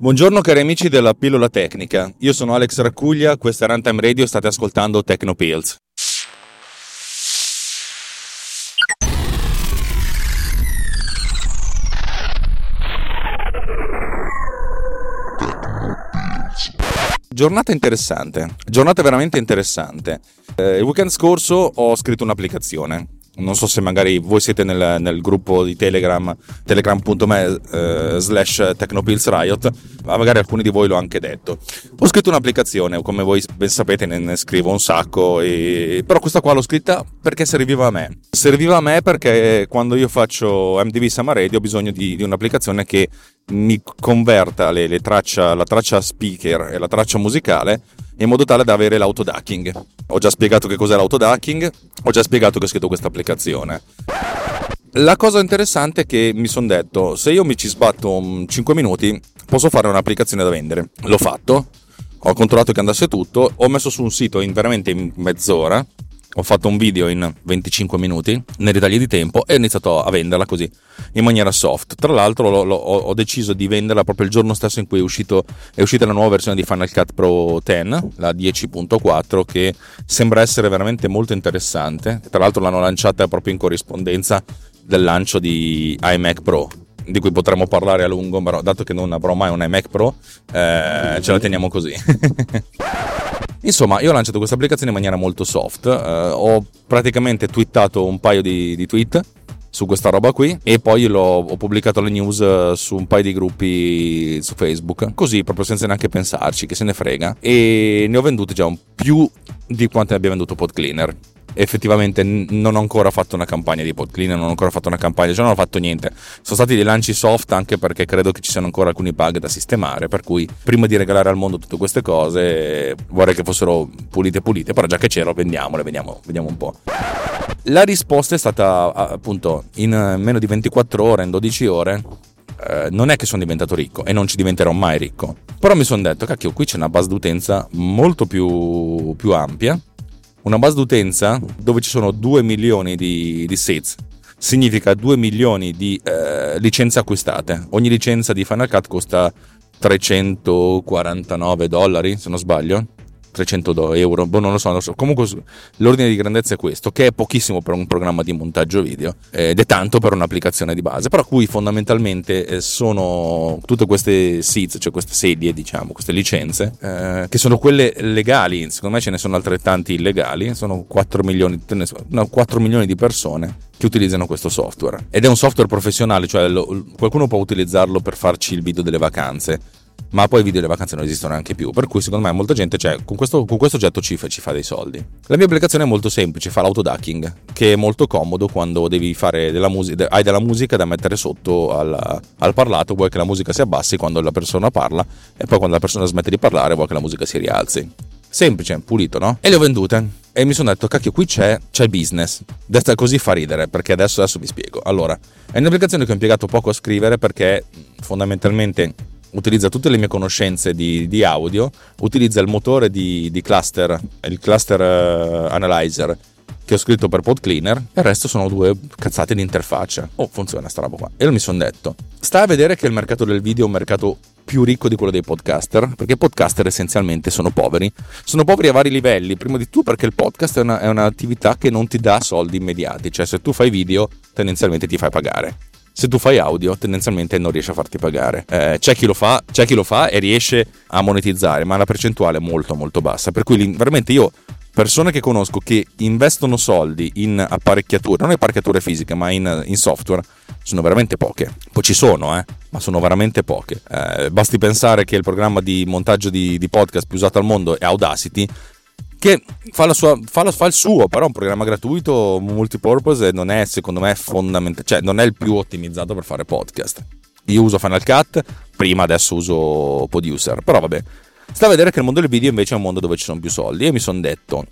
Buongiorno cari amici della pillola tecnica, io sono Alex Raccuglia, questa è Runtime Radio e state ascoltando Tecnopills. Giornata interessante, giornata veramente interessante. Eh, il weekend scorso ho scritto un'applicazione non so se magari voi siete nel, nel gruppo di Telegram, telegram.me eh, slash technopillsriot, ma magari alcuni di voi l'ho anche detto. Ho scritto un'applicazione, come voi ben sapete ne, ne scrivo un sacco, e... però questa qua l'ho scritta perché serviva a me. Serviva a me perché quando io faccio MDV Summer Radio ho bisogno di, di un'applicazione che mi converta le, le traccia, la traccia speaker e la traccia musicale in modo tale da avere l'autoducking. Ho già spiegato che cos'è l'autoducking, ho già spiegato che ho scritto questa applicazione. La cosa interessante è che mi sono detto, se io mi ci sbatto 5 minuti, posso fare un'applicazione da vendere. L'ho fatto, ho controllato che andasse tutto, ho messo su un sito in veramente mezz'ora, ho fatto un video in 25 minuti nei ritagli di tempo e ho iniziato a venderla così in maniera soft. Tra l'altro lo, lo, ho deciso di venderla proprio il giorno stesso in cui è, uscito, è uscita la nuova versione di Final Cut Pro 10, la 10.4, che sembra essere veramente molto interessante. Tra l'altro l'hanno lanciata proprio in corrispondenza del lancio di iMac Pro di cui potremmo parlare a lungo, però dato che non avrò mai un iMac Pro, eh, ce la teniamo così. Insomma, io ho lanciato questa applicazione in maniera molto soft, eh, ho praticamente twittato un paio di, di, tweet su questa roba qui e poi ho pubblicato le news eh, su un paio di gruppi su Facebook, così proprio senza neanche pensarci, che se ne frega, e ne ho vendute già un più di quanto ne abbia venduto PodCleaner effettivamente non ho ancora fatto una campagna di pod clean, non ho ancora fatto una campagna, cioè non ho fatto niente. Sono stati dei lanci soft anche perché credo che ci siano ancora alcuni bug da sistemare, per cui prima di regalare al mondo tutte queste cose vorrei che fossero pulite pulite, però già che c'ero vendiamole, vediamo, vediamo un po'. La risposta è stata appunto in meno di 24 ore, in 12 ore, eh, non è che sono diventato ricco e non ci diventerò mai ricco. Però mi sono detto, cacchio, qui c'è una base d'utenza molto più, più ampia una base d'utenza dove ci sono 2 milioni di, di seats significa 2 milioni di eh, licenze acquistate. Ogni licenza di Final Cut costa 349 dollari, se non sbaglio. 300 euro, boh, non lo so, non lo so. Comunque l'ordine di grandezza è questo, che è pochissimo per un programma di montaggio video ed è tanto per un'applicazione di base, però cui fondamentalmente eh, sono tutte queste seats, cioè queste sedie, diciamo, queste licenze, eh, che sono quelle legali, secondo me ce ne sono altrettanti illegali, sono 4 milioni, no, 4 milioni di persone che utilizzano questo software ed è un software professionale, cioè lo, qualcuno può utilizzarlo per farci il video delle vacanze ma poi i video delle vacanze non esistono neanche più. Per cui secondo me molta gente, cioè, con questo, con questo oggetto ci, ci, fa dei soldi. La mia applicazione è molto semplice, fa l'autoducking, che è molto comodo quando devi fare della musica, hai della musica da mettere sotto al, al, parlato, vuoi che la musica si abbassi quando la persona parla e poi quando la persona smette di parlare vuoi che la musica si rialzi. Semplice, pulito, no? E le ho vendute. E mi sono detto, cacchio, qui c'è, c'è business. Desta così fa ridere, perché adesso, adesso vi spiego. Allora, è un'applicazione che ho impiegato poco a scrivere perché fondamentalmente utilizza tutte le mie conoscenze di, di audio, utilizza il motore di, di cluster, il cluster uh, analyzer che ho scritto per PodCleaner e il resto sono due cazzate di interfaccia. Oh, funziona sta roba qua. E io mi sono detto, sta a vedere che il mercato del video è un mercato più ricco di quello dei podcaster, perché i podcaster essenzialmente sono poveri. Sono poveri a vari livelli, prima di tutto perché il podcast è, una, è un'attività che non ti dà soldi immediati, cioè se tu fai video tendenzialmente ti fai pagare se tu fai audio tendenzialmente non riesci a farti pagare. Eh, c'è, chi fa, c'è, chi lo fa, e riesce a monetizzare, ma la percentuale è molto molto bassa. Per cui veramente io, persone che conosco che investono soldi in apparecchiature, non in apparecchiature fisiche, ma in, in software, sono veramente poche. Poi ci sono, eh, ma sono veramente poche. Eh, basti pensare che il programma di montaggio di, di podcast più usato al mondo è Audacity che fa, sua, fa, la, fa, il suo, però è un programma gratuito multipurpose e non è secondo me fondamentale, cioè non è il più ottimizzato per fare podcast. Io uso Final Cut, prima adesso uso Producer, però vabbè. Sta a vedere che il mondo del video invece è un mondo dove ci sono più soldi. Io mi sono detto,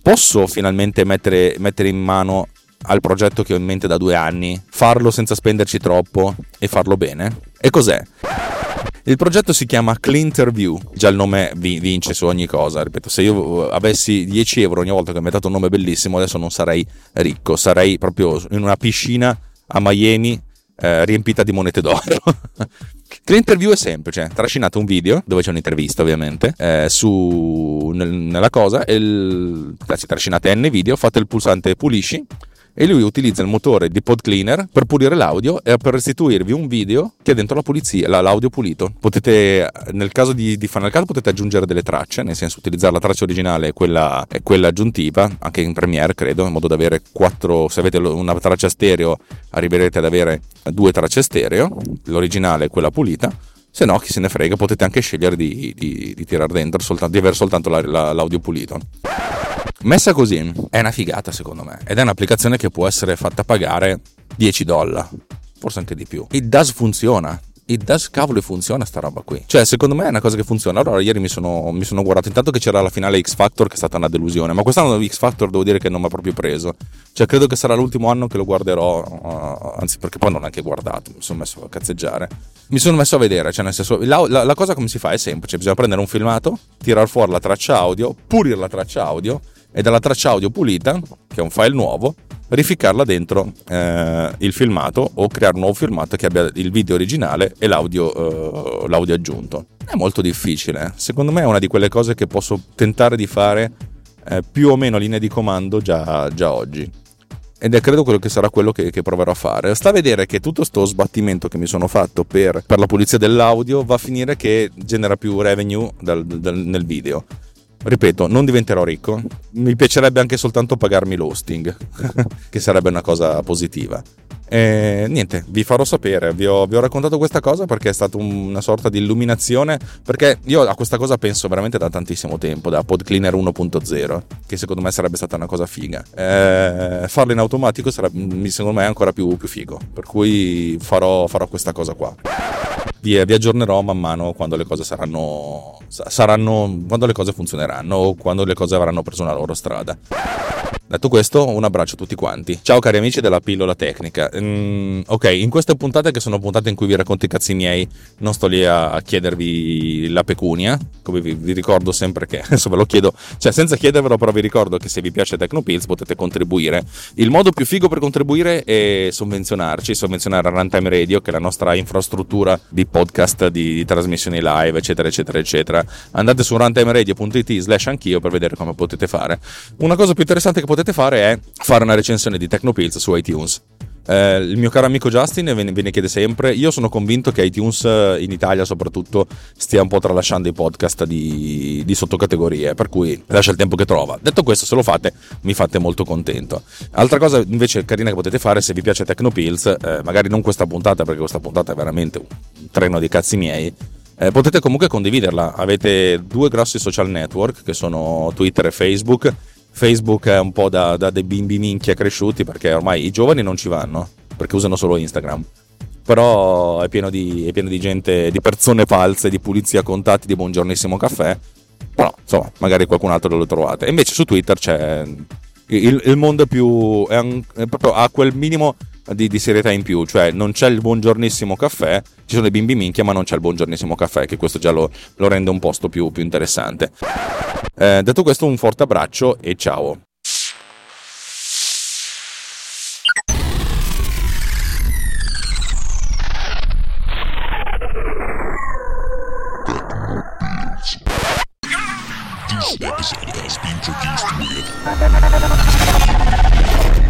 posso finalmente mettere, mettere in mano al progetto che ho in mente da due anni, farlo senza spenderci troppo e farlo bene? E cos'è? Il progetto si chiama Clinterview, già il nome vince su ogni cosa, ripeto, se io avessi 10 euro ogni volta che ho inventato un nome bellissimo adesso non sarei ricco, sarei proprio in una piscina a Miami eh, riempita di monete d'oro. L'interview è semplice, trascinate un video dove c'è un'intervista ovviamente eh, su, nel, nella cosa, il, trascinate n video, fate il pulsante pulisci e lui utilizza il motore di Pod Cleaner per pulire l'audio e per restituirvi un video che ha dentro la pulizia, l'audio pulito. Potete, nel caso di, di Final Cut potete aggiungere delle tracce, nel senso utilizzare la traccia originale e quella, e quella aggiuntiva, anche in Premiere credo, in modo da avere quattro, se avete una traccia stereo arriverete ad avere due tracce stereo, l'originale e quella pulita. Se no, chi se ne frega, potete anche scegliere di, di, di tirare dentro, soltanto, di avere soltanto la, la, l'audio pulito. Messa così è una figata secondo me ed è un'applicazione che può essere fatta pagare 10 dollari, forse anche di più. It does funziona. It does cavolo funziona sta roba qui. Cioè, secondo me è una cosa che funziona. Allora, ieri mi sono, mi sono guardato intanto che c'era la finale X Factor, che è stata una delusione. Ma quest'anno X Factor devo dire che non mi ha proprio preso. Cioè, credo che sarà l'ultimo anno che lo guarderò. Uh, anzi, perché poi non ho neanche guardato. Mi sono messo a cazzeggiare. Mi sono messo a vedere. Cioè, nel senso, la, la, la cosa come si fa è semplice: bisogna prendere un filmato, tirar fuori la traccia audio, pulire la traccia audio e dalla traccia audio pulita, che è un file nuovo, rificarla dentro eh, il filmato o creare un nuovo filmato che abbia il video originale e l'audio, eh, l'audio aggiunto. È molto difficile, secondo me è una di quelle cose che posso tentare di fare eh, più o meno a linea di comando già, già oggi ed è credo quello che sarà quello che, che, proverò a fare. Sta a vedere che tutto sto sbattimento che mi sono fatto per, per la pulizia dell'audio va a finire che genera più revenue dal, dal, nel video ripeto, non diventerò ricco, mi piacerebbe anche soltanto pagarmi l'hosting, che sarebbe una cosa positiva. E niente, vi farò sapere, vi ho, vi ho, raccontato questa cosa perché è stata una sorta di illuminazione, perché io a questa cosa penso veramente da tantissimo tempo, da PodCleaner 1.0, che secondo me sarebbe stata una cosa figa. E farlo in automatico sarebbe, secondo me ancora più, più figo, per cui farò, farò questa cosa qua vi, vi, aggiornerò man mano quando le cose saranno, saranno quando le cose funzioneranno o quando le cose avranno preso una loro strada. Detto questo, un abbraccio a tutti quanti. Ciao cari amici della pillola tecnica. Mm, ok, in queste puntate che sono puntate in cui vi racconto i cazzi miei, non sto lì a chiedervi la pecunia, come vi, vi ricordo sempre che, insomma lo chiedo, cioè senza chiedervelo però vi ricordo che se vi piace Tecnopills potete contribuire. Il modo più figo per contribuire è sovvenzionarci, sovvenzionare Runtime Radio, che è la nostra infrastruttura di podcast, di, di trasmissioni live, eccetera, eccetera, eccetera. Andate su runtimeradio.it slash anch'io per vedere come potete fare. Una cosa più interessante che potete potete fare è fare una recensione di Tecnopills su iTunes. Eh, il mio caro amico Justin ve ne, chiede sempre. Io sono convinto che iTunes eh, in Italia, soprattutto, stia un po' tralasciando i podcast di, di, sottocategorie. Per cui lascia il tempo che trova. Detto questo, se lo fate, mi fate molto contento. Altra cosa invece carina che potete fare, se vi piace Tecnopills, eh, magari non questa puntata, perché questa puntata è veramente un treno di cazzi miei. Eh, potete comunque condividerla. Avete due grossi social network che sono Twitter e Facebook Facebook è un po' da, da dei bimbi minchia cresciuti perché ormai i giovani non ci vanno perché usano solo Instagram. Però è pieno di, è pieno di gente, di persone false, di pulizia contatti, di buongiornissimo caffè. Però insomma, magari qualcun altro lo trovate. E invece su Twitter c'è il, il mondo più. È, un, è proprio a quel minimo di, di, serietà in più, cioè non c'è il buongiornissimo caffè, ci sono i bimbi minchia, ma non c'è il buongiornissimo caffè, che questo già lo, lo rende un posto più, più interessante. Eh, detto questo, un forte abbraccio e ciao. This episode has been produced with